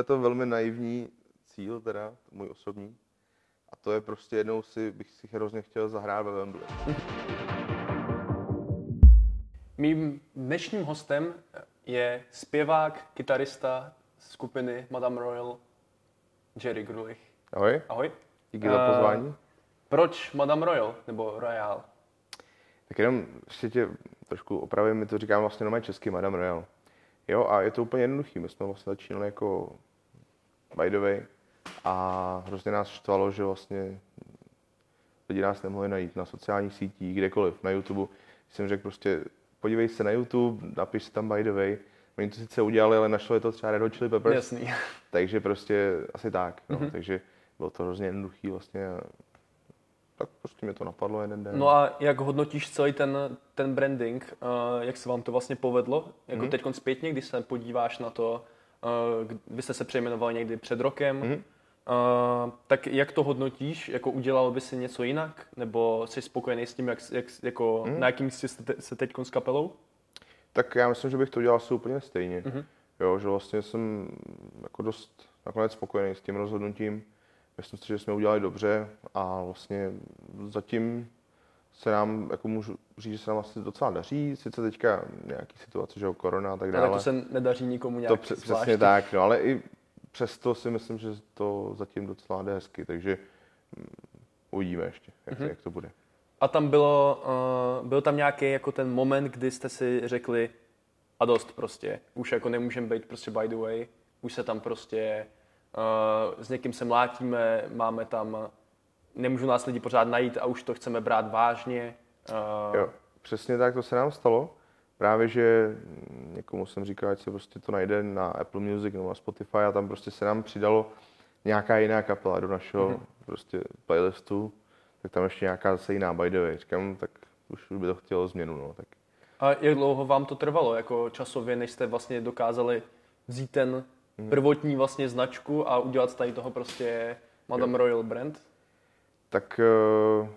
Je to velmi naivní cíl, teda můj osobní. A to je prostě jednou si, bych si hrozně chtěl zahrát ve Wembley. Mým dnešním hostem je zpěvák, kytarista skupiny Madame Royal, Jerry Grulich. Ahoj, Ahoj. díky za Eh, pozvání. Proč Madame Royal, nebo Royal? Tak jenom ještě tě trošku opravím, my to říkáme vlastně normálně česky, Madame Royal. Jo, a je to úplně jednoduchý. My jsme vlastně začínali jako by the way a hrozně nás štvalo, že vlastně lidi nás nemohli najít na sociálních sítích, kdekoliv, na YouTube. Jsem řekl prostě, podívej se na YouTube, napiš si tam by the way. Oni to sice udělali, ale našlo je to třeba Red Hot Chili Peppers, Jasný. takže prostě asi tak. No. Mhm. Takže bylo to hrozně jednoduchý vlastně. Tak prostě mě to napadlo jeden den. No a jak hodnotíš celý ten, ten branding, uh, jak se vám to vlastně povedlo? Jako Mhm. teď zpětně, když se podíváš na to, vy jste se přejmenovali někdy před rokem, Mhm. uh, tak jak to hodnotíš? Jako udělal by si něco jinak? Nebo jsi spokojený s tím, jak, jak, jako, Mhm. na jakým místě jste te- se teď s kapelou? Tak já myslím, že bych to dělal asi úplně stejně. Mhm. Jo, že vlastně jsem jako dost nakonec spokojený s tím rozhodnutím. Myslím si, že jsme udělali dobře a vlastně zatím se nám, jako můžu říct, že se nám vlastně docela daří. Sice teďka nějaký situace, že jo, korona a tak Ale dále. to se nedaří nikomu nějak to pře- přesně tak, no, ale i přesto si myslím, že to zatím docela jde hezky, takže mm, uvidíme ještě, jak, Mhm. jak to bude. A tam bylo, uh, byl tam nějaký jako ten moment, kdy jste si řekli a dost prostě, už jako nemůžeme být prostě by the way, už se tam prostě uh, s někým se mlátíme, máme tam, nemůžu nás lidi pořád najít a už to chceme brát vážně. Uh, Jo, přesně tak, to se nám stalo. Právě, že někomu jsem říkal, ať si prostě to najde na Apple Music nebo na Spotify a tam prostě se nám přidalo nějaká jiná kapela do našeho Mhm. prostě playlistu, tak tam ještě nějaká zase jiná by the way. Říkám, tak už by to chtělo změnu, no. Tak A jak dlouho vám to trvalo, jako časově, než jste vlastně dokázali vzít ten Mhm. prvotní vlastně značku a udělat z tady toho prostě Madame Royal brand? Tak uh,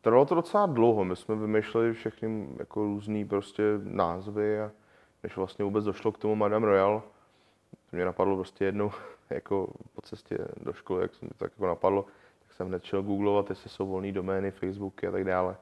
trvalo to docela dlouho. My jsme vymýšleli všechny jako různý prostě názvy a než vlastně vůbec došlo k tomu Madame Royal, to mě napadlo prostě jednou jako po cestě do školy, jak se mi to tak jako napadlo, tak jsem hned šel googlovat, jestli jsou volné domény, Facebooky a tak dále.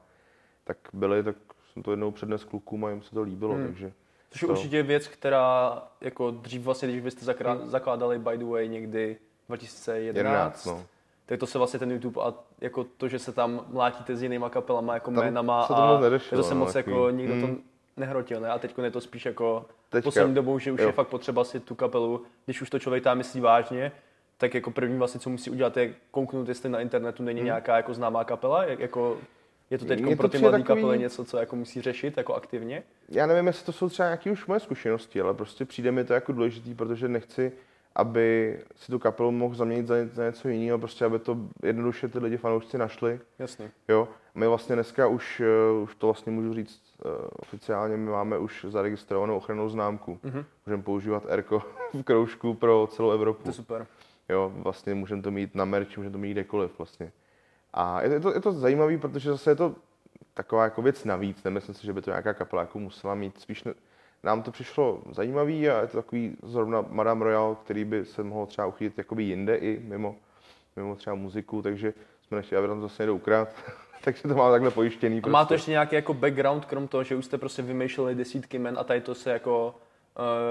Tak byly, tak jsem to jednou přednes klukům a jim se to líbilo, Hmm. takže Což je To- určitě věc, která jako dřív vlastně, když vy jste zakra- Hmm. zakládali by the way někdy 2011, 11, no. Tak to se vlastně ten YouTube a jako to, že se tam mlátíte s jinýma kapelama, jako Tam jménama se to a nedešlo, to se no, moc takový. jako nikdo to Hmm. nehrotil, ne? A teď je to spíš jako Teďka- poslední dobou, že už jo. je fakt potřeba si tu kapelu, když už to člověk tam myslí vážně, tak jako první vlastně, co musí udělat, je kouknout, jestli na internetu není Hmm. nějaká jako známá kapela, jak, jako je to teď to pro ty mladé takový- kapely něco, co jako musí řešit jako aktivně? já nevím, jestli to jsou třeba nějaké už moje zkušenosti, ale prostě přijde mi to jako důležitý, protože nechci, aby si tu kapelu mohl zaměnit za, něco jiného, prostě aby to jednoduše ty lidi fanoušci našli. Jasně. Jo, my vlastně dneska už, uh, už to vlastně můžu říct uh, oficiálně, my máme už zaregistrovanou ochrannou známku. Mhm. Můžeme používat Erko v kroužku pro celou To Evropu. je super. Jo, vlastně můžeme to mít na merch, můžeme to mít kdekoliv vlastně. A je to, je to, je to zajímavé, protože zase je to taková jako věc navíc. Nemyslím si, že by to nějaká kapela jako musela mít. Spíš ne, nám to přišlo zajímavý a je to takový zrovna Madame Royal, který by se mohl třeba uchytit jakoby jinde i mimo, mimo třeba muziku, takže jsme nechtěli, aby tam zase někdo ukrad. takže to má takhle pojištěný. A má to ještě nějaký jako background, krom toho, že už jste prostě vymýšleli desítky men a tady to se jako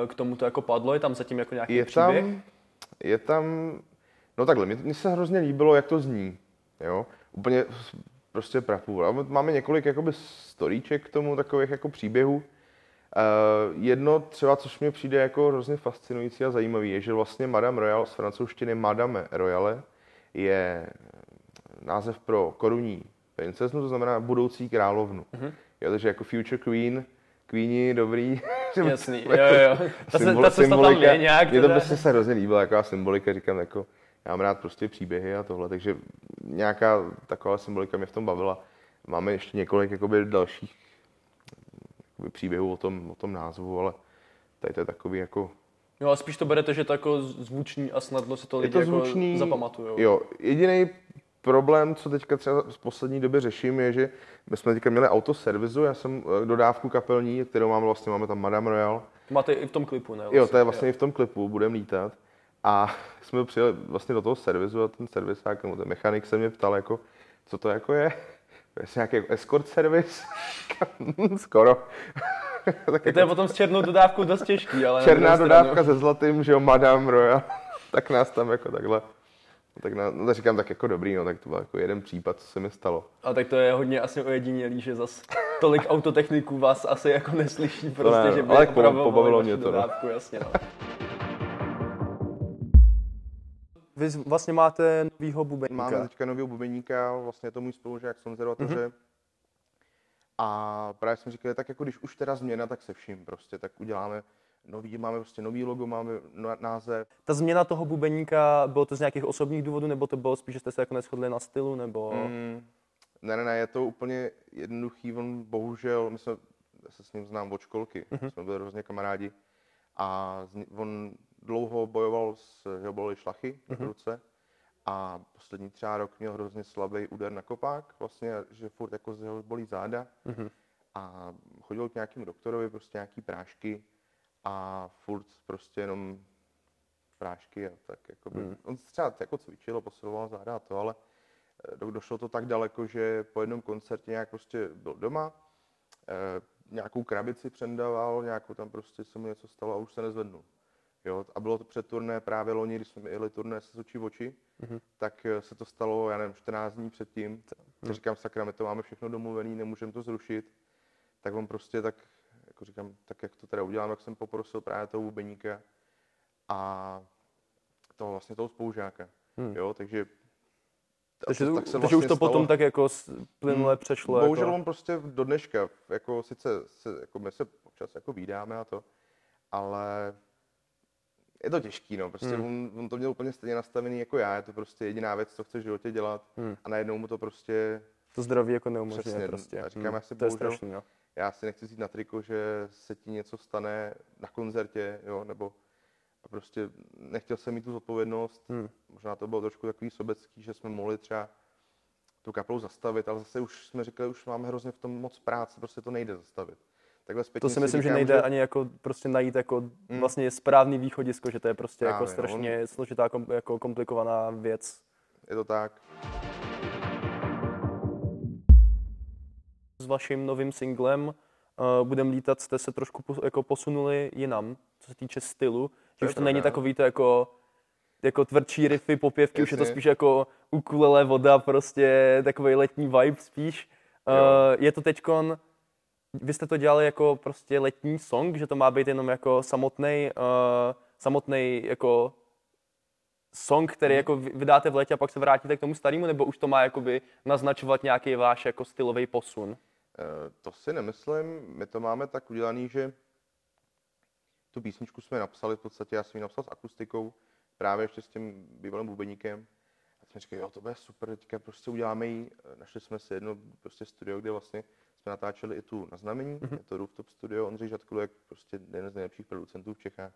eh, k tomu to jako padlo, je tam zatím jako nějaký je příběh? tam, je tam, no takhle, mně, se hrozně líbilo, jak to zní, jo, úplně prostě prapůl. Máme několik jakoby storíček k tomu, takových jako příběhů. Uh, jedno třeba, což mě přijde jako hrozně fascinující a zajímavý, je, že vlastně Madame Royale z francouzštiny Madame Royale je název pro korunní princeznu, to znamená budoucí královnu. Mhm. Jo, takže jako future queen, queeni, dobrý. Jasný, jo, jo. Ta, se, Symbol- ta cesta tam je nějak. Mně to prostě se hrozně líbila, jaká symbolika, říkám, jako, já mám rád prostě příběhy a tohle, takže nějaká taková symbolika mě v tom bavila. Máme ještě několik jakoby, dalších příběhů o tom, o tom názvu, ale tady to je takový jako... Jo, a spíš to berete, že to jako zvuční a snadno si to Je lidi to jako zvučný, zapamatujou. Jo, jediný problém, co teďka třeba v poslední době řeším, je, že my jsme teďka měli autoservizu, já jsem eh, dodávku kapelní, kterou mám vlastně, máme tam Madame Royal, To máte i v tom klipu, ne? Jo, to je vlastně i v tom klipu, budeme lítat. A jsme přijeli vlastně do toho servisu a ten servisák, nebo ten mechanik se mě ptal, jako, co to jako je. To je nějaký jako escort servis? Skoro. tak to je potom s černou dodávkou dost těžký, ale... Černá dodávka se zlatým, že jo, Madame Royal. tak nás tam jako takhle No, tak, na, no, tak říkám, tak jako dobrý, no, tak to byl jako jeden případ, co se mi stalo. A tak to je hodně asi ojedinělý, že zas tolik autotechniků vás asi jako neslyší prostě, ne, že by ale pobavilo mě to. No. Dodávku, no. jasně, no. Vy vlastně máte novýho bubeníka. Máme teďka novýho bubeníka, vlastně je to můj spolužák z konzervatoře. Mm-hmm. A právě jsem říkal, tak jako když už teda změna, tak se vším prostě, tak uděláme nový, máme prostě nový logo, máme název. Ta změna toho bubeníka, bylo to z nějakých osobních důvodů, nebo to bylo spíš, že jste se jako neschodli na stylu, nebo... Mm, ne, ne, ne, je to úplně jednoduchý, on bohužel, my jsme, já se s ním znám od školky, mm-hmm. jsme byli hrozně kamarádi a on dlouho bojoval s, že bolely šlachy mm-hmm. v mhm. ruce a poslední třeba rok měl hrozně slabý úder na kopák, vlastně, že furt jako z něho bolí záda mm-hmm. a chodil k nějakému doktorovi, prostě nějaký prášky, a furt prostě jenom prášky a tak jako by, hmm. on třeba jako cvičil, posiloval záda a to, ale eh, došlo to tak daleko, že po jednom koncertě nějak prostě byl doma, eh, nějakou krabici přendával, nějakou tam prostě se mu něco stalo a už se nezvednul. Jo, a bylo to před turné právě loni, když jsme jeli turné se z očí v oči, mm-hmm. tak eh, se to stalo, já nevím, 14 dní předtím. Mm. Říkám, sakra, my to máme všechno domluvený, nemůžeme to zrušit. Tak on prostě tak jako říkám, tak jak to teda udělám, jak jsem poprosil právě toho bubeníka a toho vlastně toho spolužáka. Hmm. Jo, takže takže, tak se takže vlastně už to stalo. potom tak jako plynule hmm. přešlo. Bohužel jako... on prostě do dneška, jako sice se, jako my se občas jako výdáme a to, ale je to těžký, no, prostě hmm. on, on, to měl úplně stejně nastavený jako já, je to prostě jediná věc, co chce v životě dělat hmm. a najednou mu to prostě... To zdraví jako neumožňuje prostě. A říkám, hmm. já si to bohužel, je strašný, no já si nechci vzít na triko, že se ti něco stane na koncertě, jo, nebo a prostě nechtěl jsem mít tu zodpovědnost. Hmm. Možná to bylo trošku takový sobecký, že jsme mohli třeba tu kapelu zastavit, ale zase už jsme říkali, už máme hrozně v tom moc práce, prostě to nejde zastavit. Takhle to si myslím, říkám, že nejde že... ani jako prostě najít jako hmm. vlastně správný východisko, že to je prostě Právě, jako strašně on... složitá, jako komplikovaná věc. Je to tak. s vaším novým singlem uh, Budem lítat jste se trošku po, jako posunuli jinam, co se týče stylu. Že už to není takový to jako, jako tvrdší riffy, popěvky, už je to spíš jako ukulele, voda, prostě takový letní vibe spíš. Uh, je to teďkon, vy jste to dělali jako prostě letní song, že to má být jenom jako samotný, uh, samotný jako song, který hmm. jako vydáte v létě a pak se vrátíte k tomu starému, nebo už to má jakoby naznačovat nějaký váš jako stylový posun? Eh, to si nemyslím. My to máme tak udělaný, že tu písničku jsme napsali, v podstatě já jsem ji napsal s akustikou, právě ještě s tím bývalým bubeníkem. A jsme říkali, jo, to bude super, teďka prostě uděláme ji. Eh, našli jsme si jedno prostě studio, kde vlastně jsme natáčeli i tu na znamení, mm-hmm. je to Rooftop Studio, Ondřej Žadkulek, prostě jeden z nejlepších producentů v Čechách.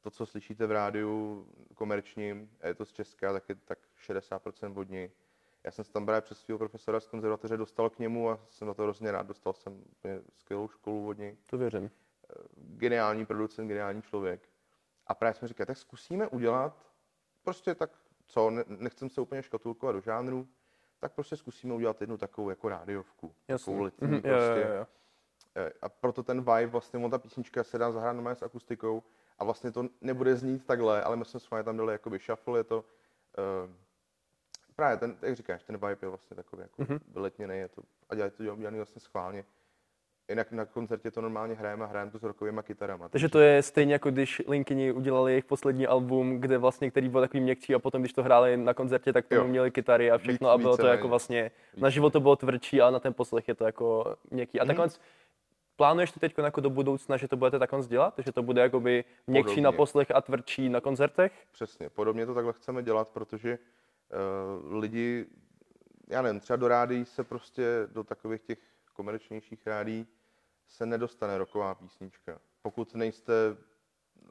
To, co slyšíte v rádiu komerčním, je to z Česka, tak je tak 60% od něj já jsem se tam právě přes svého profesora z konzervatoře dostal k němu a jsem na to hrozně rád. Dostal jsem skvělou školu od něj. To věřím. Eh, geniální producent, geniální člověk. A právě jsme říkali, tak zkusíme udělat prostě tak, co, nechcem se úplně škatulkovat do žánru, tak prostě zkusíme udělat jednu takovou jako rádiovku. Jasně. Takovou letní mm-hmm. prostě. Jo, jo, jo. Eh, a proto ten vibe, vlastně ta písnička se dá zahrát normálně s akustikou a vlastně to nebude znít takhle, ale my jsme s vámi tam dali jakoby shuffle, je to uh, právě ten, jak říkáš, ten vibe je vlastně takový jako mm-hmm. vyletněný, je to, a dělají to dělaný vlastně schválně. Jinak na koncertě to normálně hrajeme a hrajeme to s rokovými kytarama. Takže to je stejně jako když Linkini udělali jejich poslední album, kde vlastně, který byl takový měkčí a potom, když to hráli na koncertě, tak to měli kytary a všechno víc, a bylo to jako vlastně, víc. na život to bylo tvrdší a na ten poslech je to jako měkký. A mm-hmm. plánuješ to teď jako do budoucna, že to budete takhle dělat? Že to bude jakoby měkčí na poslech a tvrdší na koncertech? Přesně, podobně to takhle chceme dělat, protože uh, lidi, já nevím, třeba do rádií se prostě do takových těch komerčnějších rádí se nedostane roková písnička. Pokud nejste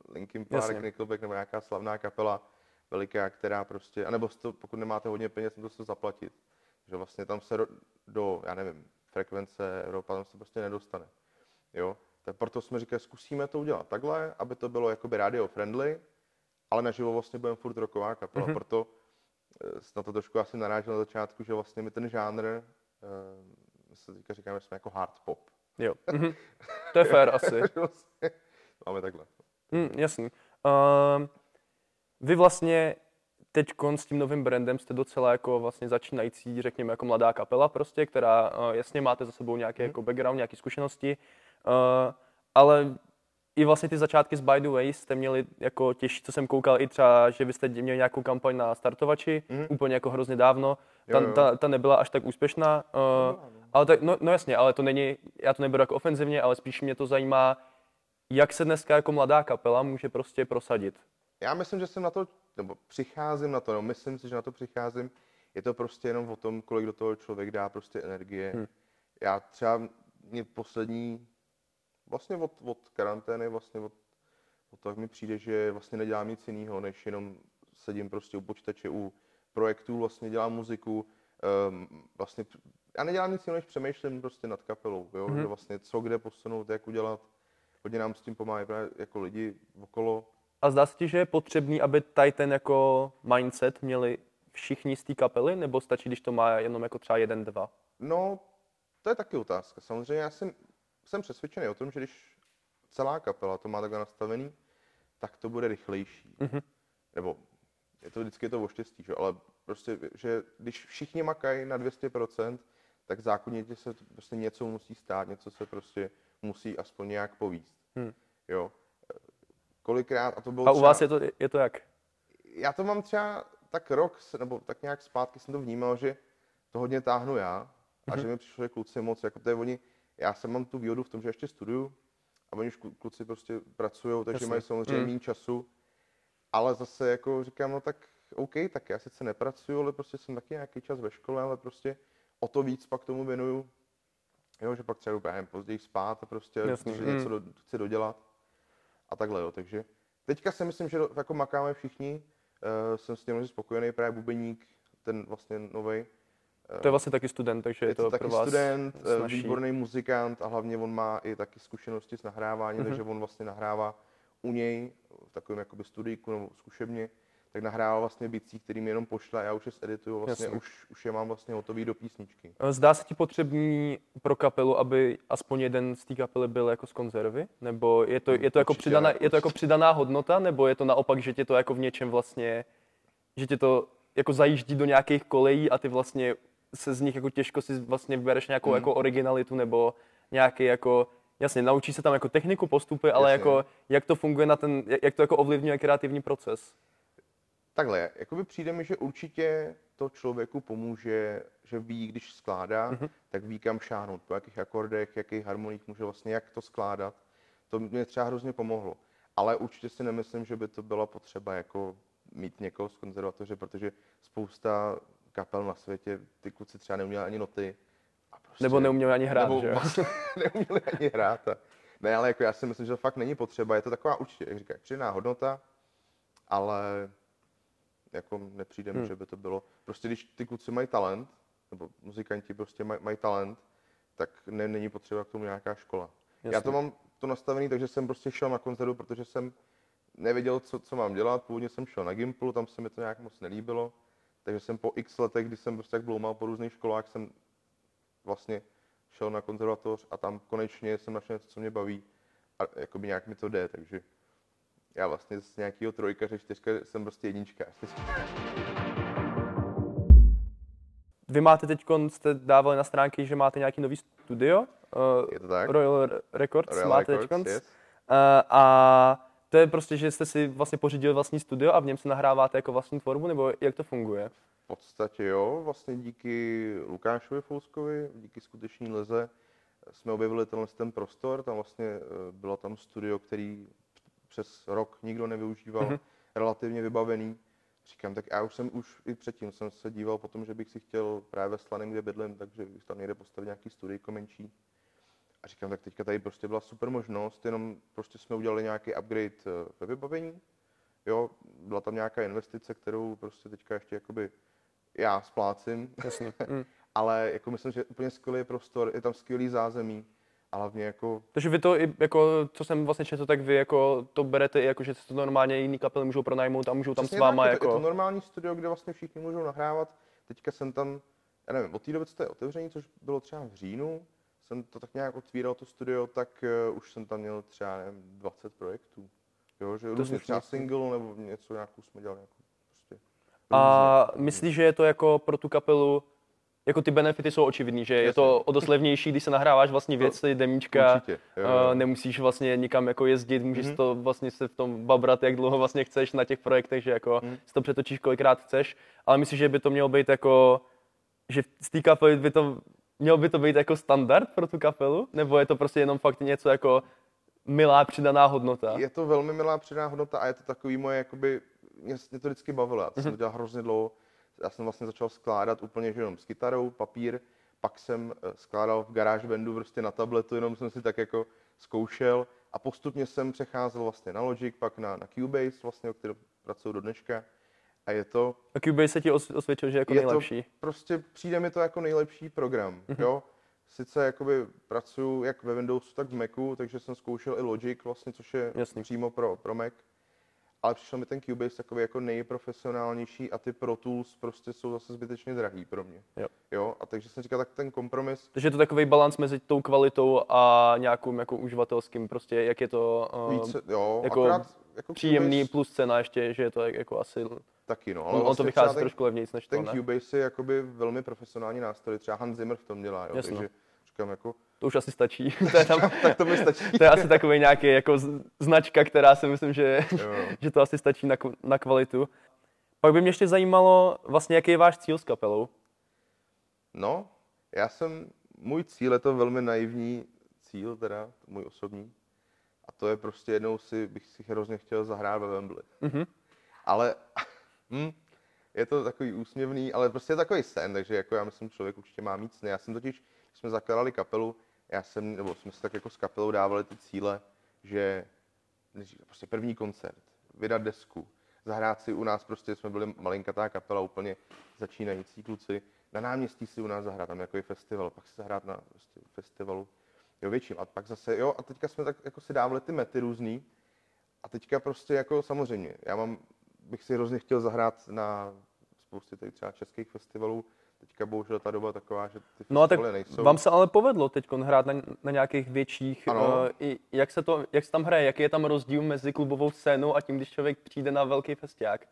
Linkin Park, Nickelback nebo nějaká slavná kapela veliká, která prostě, anebo to, pokud nemáte hodně peněz, to se zaplatit. Že vlastně tam se do, já nevím, frekvence Evropa tam se prostě nedostane. Jo? Tak proto jsme říkali, zkusíme to udělat takhle, aby to bylo jakoby radio friendly, ale naživo vlastně budeme furt rocková kapela, mm-hmm. proto eh, na to trošku asi narážel na začátku, že vlastně my ten žánr, uh, my se teďka říkáme, že jsme jako hard pop. Jo, mm-hmm. to je fér asi. Vlastně máme takhle. Mm, jasný. Uh, vy vlastně teď s tím novým brandem jste docela jako vlastně začínající, řekněme, jako mladá kapela prostě, která uh, jasně máte za sebou nějaký mm. jako background, nějaké zkušenosti, uh, ale i vlastně ty začátky z By the Way jste měli jako těžší, co jsem koukal i třeba, že vy jste měli nějakou kampaň na startovači, mm. úplně jako hrozně dávno, ta, jo, jo. Ta, ta nebyla až tak úspěšná, uh, ale tak, no, no jasně, ale to není, já to neberu jako ofenzivně, ale spíš mě to zajímá, jak se dneska jako mladá kapela může prostě prosadit. Já myslím, že jsem na to, nebo přicházím na to, no myslím si, že na to přicházím, je to prostě jenom o tom, kolik do toho člověk dá prostě energie. Hmm. Já třeba mě poslední, vlastně od, od karantény, vlastně od, od toho, jak mi přijde, že vlastně nedělám nic jiného, než jenom sedím prostě u počítače, u projektů, vlastně dělám muziku, um, vlastně já nedělám nic jiného, než přemýšlím prostě nad kapelou, jo? Mm-hmm. že vlastně co kde posunout, jak udělat. Hodně nám s tím pomáhají právě jako lidi okolo, a zdá se ti, že je potřebný, aby tady ten jako mindset měli všichni z té kapely, nebo stačí, když to má jenom jako třeba jeden, dva? No, to je taky otázka. Samozřejmě já jsem, jsem přesvědčený o tom, že když celá kapela to má takhle nastavený, tak to bude rychlejší. Mm-hmm. Nebo je to vždycky je to o štěstí, že? ale prostě, že když všichni makají na 200%, tak zákonitě se prostě něco musí stát, něco se prostě musí aspoň nějak povíst. Hmm. Jo kolikrát, a to bylo A u třeba, vás je to, je to jak? Já to mám třeba tak rok, nebo tak nějak zpátky jsem to vnímal, že to hodně táhnu já a mm-hmm. že mi přišlo, že kluci moc, jako to je oni, já jsem mám tu výhodu v tom, že ještě studuju a oni už kluci prostě pracují, takže Jasně. mají samozřejmě mm. méně času, ale zase jako říkám, no tak OK, tak já sice nepracuju, ale prostě jsem taky nějaký čas ve škole, ale prostě o to víc pak tomu věnuju, jo, že pak třeba jdu později spát a prostě, Jasně. že něco mm. do, chci dodělat a takhle, jo. Takže teďka si myslím, že jako makáme všichni, uh, jsem s tím spokojený, právě Bubeník, ten vlastně nový. To je vlastně taky student, takže je, je to, to taky pro vás student, eh, snažší. výborný muzikant a hlavně on má i taky zkušenosti s nahráváním, mm-hmm. takže on vlastně nahrává u něj v takovém jakoby studijku nebo zkušebně tak nahrával vlastně bicí, který mi jenom pošle a já už je edituju, vlastně už, už je mám vlastně hotový do písničky. Zdá se ti potřebný pro kapelu, aby aspoň jeden z té kapely byl jako z konzervy? Nebo je to, je to, jako, přidaná, je to jako přidaná hodnota, nebo je to naopak, že tě to jako v něčem vlastně, že tě to jako zajíždí do nějakých kolejí a ty vlastně se z nich jako těžko si vlastně vybereš nějakou hmm. jako originalitu nebo nějaký jako Jasně, naučí se tam jako techniku, postupy, ale Jasně. jako jak to funguje na ten, jak to jako ovlivňuje kreativní proces? Takhle, jakoby přijde mi, že určitě to člověku pomůže, že ví, když skládá, mm-hmm. tak ví, kam šáhnout, po jakých akordech, jakých harmoních může vlastně, jak to skládat. To mě třeba hrozně pomohlo. Ale určitě si nemyslím, že by to bylo potřeba jako mít někoho z konzervatoře, protože spousta kapel na světě, ty kluci třeba neuměli ani noty. A prostě, nebo neuměli ani hrát, nebo že vlastně neuměli ani hrát. A, ne, ale jako já si myslím, že to fakt není potřeba. Je to taková určitě, jak říkáš, přidaná hodnota, ale jako nepřijde mi, hmm. že by to bylo. Prostě když ty kluci mají talent, nebo muzikanti prostě maj, mají talent, tak ne, není potřeba k tomu nějaká škola. Jasně. Já to mám to nastavené, takže jsem prostě šel na koncertu, protože jsem nevěděl, co, co mám dělat. Původně jsem šel na Gimplu, tam se mi to nějak moc nelíbilo. Takže jsem po x letech, kdy jsem prostě jak bloumal po různých školách, jsem vlastně šel na konzervatoř a tam konečně jsem našel něco, co mě baví a jakoby nějak mi to jde, takže já vlastně z nějakého trojkaře, čtyřka jsem prostě jednička. Vy máte teď, jste dávali na stránky, že máte nějaký nový studio. Uh, je to tak? Royal Records Royal máte Records, yes. uh, a to je prostě, že jste si vlastně pořídili vlastní studio a v něm se nahráváte jako vlastní tvorbu, nebo jak to funguje? V podstatě jo, vlastně díky Lukášovi Fouskovi, díky skutečný leze jsme objevili tenhle ten prostor, tam vlastně eh, bylo tam studio, který přes rok nikdo nevyužíval, mm-hmm. relativně vybavený. Říkám, tak já už jsem už i předtím jsem se díval po tom, že bych si chtěl právě ve Slaném, kde bydlím, takže bych tam někde postavit nějaký studijko menší. A říkám, tak teďka tady prostě byla super možnost, jenom prostě jsme udělali nějaký upgrade eh, ve vybavení. Jo, byla tam nějaká investice, kterou prostě teďka ještě jakoby já splácím. Jasně. Mm. Ale jako myslím, že úplně skvělý prostor, je tam skvělý zázemí A hlavně jako, Takže vy to, i jako, co jsem vlastně četl, tak vy jako to berete i jako, že si to normálně jiný kapely můžou pronajmout a můžou tam Přesně s váma tak, jako... je, to, je to normální studio, kde vlastně všichni můžou nahrávat. Teďka jsem tam, já nevím, od té doby, co to je otevření, což bylo třeba v říjnu, jsem to tak nějak otvíral to studio, tak uh, už jsem tam měl třeba, nevím, 20 projektů. Jo, že různě slušný. třeba single nebo něco nějakou jsme dělali nějakou prostě. A různě. myslíš, že je to jako pro tu kapelu, jako ty benefity jsou očividný, že je Jasně. to o dost levnější, když se nahráváš vlastní věci, demíčka, Určitě, jo, jo. uh, nemusíš vlastně nikam jako jezdit, můžeš Mhm. to vlastně se v tom babrat, jak dlouho vlastně chceš na těch projektech, že jako Mhm. si to přetočíš kolikrát chceš, ale myslíš, že by to mělo být jako, že z té kapely by to, mělo by to být jako standard pro tu kapelu, nebo je to prostě jenom fakt něco jako milá přidaná hodnota? Je to velmi milá přidaná hodnota a je to takový moje, jakoby, mě, mě to vždycky bavilo, já to Mhm. jsem to dělal hrozně dlouho. Já jsem vlastně začal skládat úplně že jenom s kytarou, papír, pak jsem eh, skládal v GarageBandu prostě na tabletu, jenom jsem si tak jako zkoušel a postupně jsem přecházel vlastně na Logic, pak na, na Cubase, vlastně, o kterém pracuji do dneška. A je to, A Cubase se ti os- osvědčil, že je jako je nejlepší. to prostě, přijde mi to jako nejlepší program, jo. Sice jakoby pracuji jak ve Windowsu, tak v Macu, takže jsem zkoušel i Logic vlastně, což je Jasný. přímo pro, pro Mac. Ale přišel mi ten Cubase takový jako nejprofesionálnější a ty Pro Tools prostě jsou zase zbytečně drahý pro mě. Jo. jo a takže jsem říkal, tak ten kompromis, Takže je to takový balans mezi tou kvalitou a nějakým jako uživatelským, prostě jak je to uh, více, jo, jako akorát jako příjemný Cubase plus cena ještě, že je to jako asi, taky, no. on, on to vlastně vychází ten, trošku levnějc než to, ten? Cubase je jakoby velmi profesionální nástroj, třeba Hans Zimmer v tom dělá, jo, Jasno. takže říkám jako, To už asi stačí. to, je tam, tak to mi stačí. to je asi takový nějaký jako značka, která si myslím, že, že to asi stačí na, na kvalitu. Pak by mě ještě zajímalo, vlastně jaký je váš cíl s kapelou. No, já jsem, můj cíl je to velmi naivní cíl, teda můj osobní. A to je prostě jednou si, bych si hrozně chtěl zahrát ve Wembley. Mhm. Ale hm, je to takový úsměvný, ale prostě je takový sen, takže jako já myslím, člověk určitě má mít sny. Já jsem totiž, když jsme zakládali kapelu, já jsem, nebo jsme si tak jako s kapelou dávali ty cíle, že prostě první koncert, vydat desku, zahrát si u nás, prostě jsme byli malinkatá kapela, úplně začínající kluci, na náměstí si u nás zahrát, tam jako je festival, pak si zahrát na prostě, festivalu, jo, větším. A pak zase, jo, a teďka jsme tak jako si dávali ty mety různý, a teďka prostě jako samozřejmě, já mám, bych si hrozně chtěl zahrát na spoustě tady třeba českých festivalů, teďka bohužel ta doba taková, že ty No a tak nejsou. vám se ale povedlo teď hrát na, na nějakých větších, Ano. uh, i, jak, se to, jak se tam hraje, jaký je tam rozdíl mezi klubovou scénou a tím, když člověk přijde na velký festiák?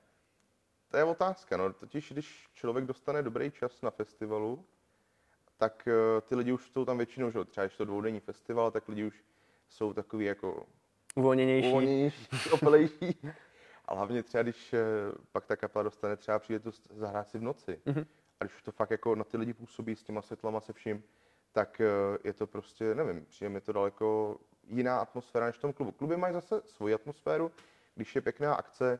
To je otázka, no. Totiž, když člověk dostane dobrý čas na festivalu, tak eh, ty lidi už jsou tam většinou, že třeba když to dvoudenní festival, tak lidi už jsou takový jako Uvolněnější. uvolněnější, opilejší. A hlavně třeba, když eh, pak ta kapela dostane třeba příležitost zahrát si v noci. Mhm. A když už to fakt jako na ty lidi působí s těma světlama se vším, tak eh, je to prostě, nevím, přijde mi to daleko jiná atmosféra než v tom klubu. Kluby mají zase svoji atmosféru, když je pěkná akce,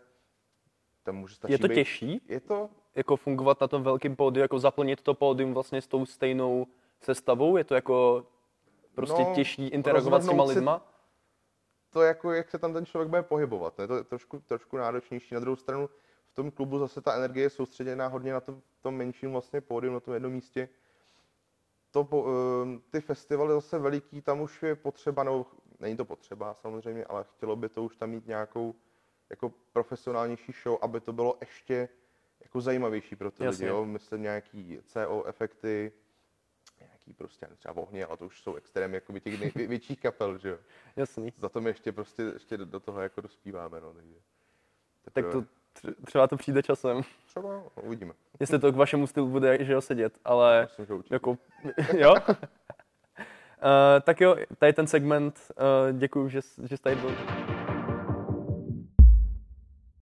tam může stačit Je to být- těžší, Je to, jako fungovat na tom velkém pódiu, jako zaplnit to pódium vlastně s tou stejnou sestavou? Je to jako prostě No, těžší interagovat s těma lidma? to jako, jak se tam ten člověk bude pohybovat. Ne? To je trošku, trošku náročnější. Na druhou stranu v tom klubu zase ta energie je soustředěná hodně na tom, tom menším vlastně pódium, na tom jednom místě. To, ehm, ty festivaly zase veliký, tam už je potřeba, nebo není to potřeba samozřejmě, ale chtělo by to už tam mít nějakou jako profesionálnější show, aby to bylo ještě jako zajímavější pro ty Jasně. lidi. Jo? Myslím nějaký CO efekty, nějaký prostě třeba ohně, ale to už jsou extrémy jako těch nej- větších kapel, že jo. Jasný. Za to my ještě prostě ještě do toho jako dospíváme, no, takže. Tak teprve- to tře- třeba to přijde časem. Třeba, no, uvidíme. Jestli to k vašemu stylu bude, že jo, sedět, ale Myslím, že určitě. jako, jo? Uh, tak jo, tady ten segment, uh, děkuji, že, že jsi tady byl.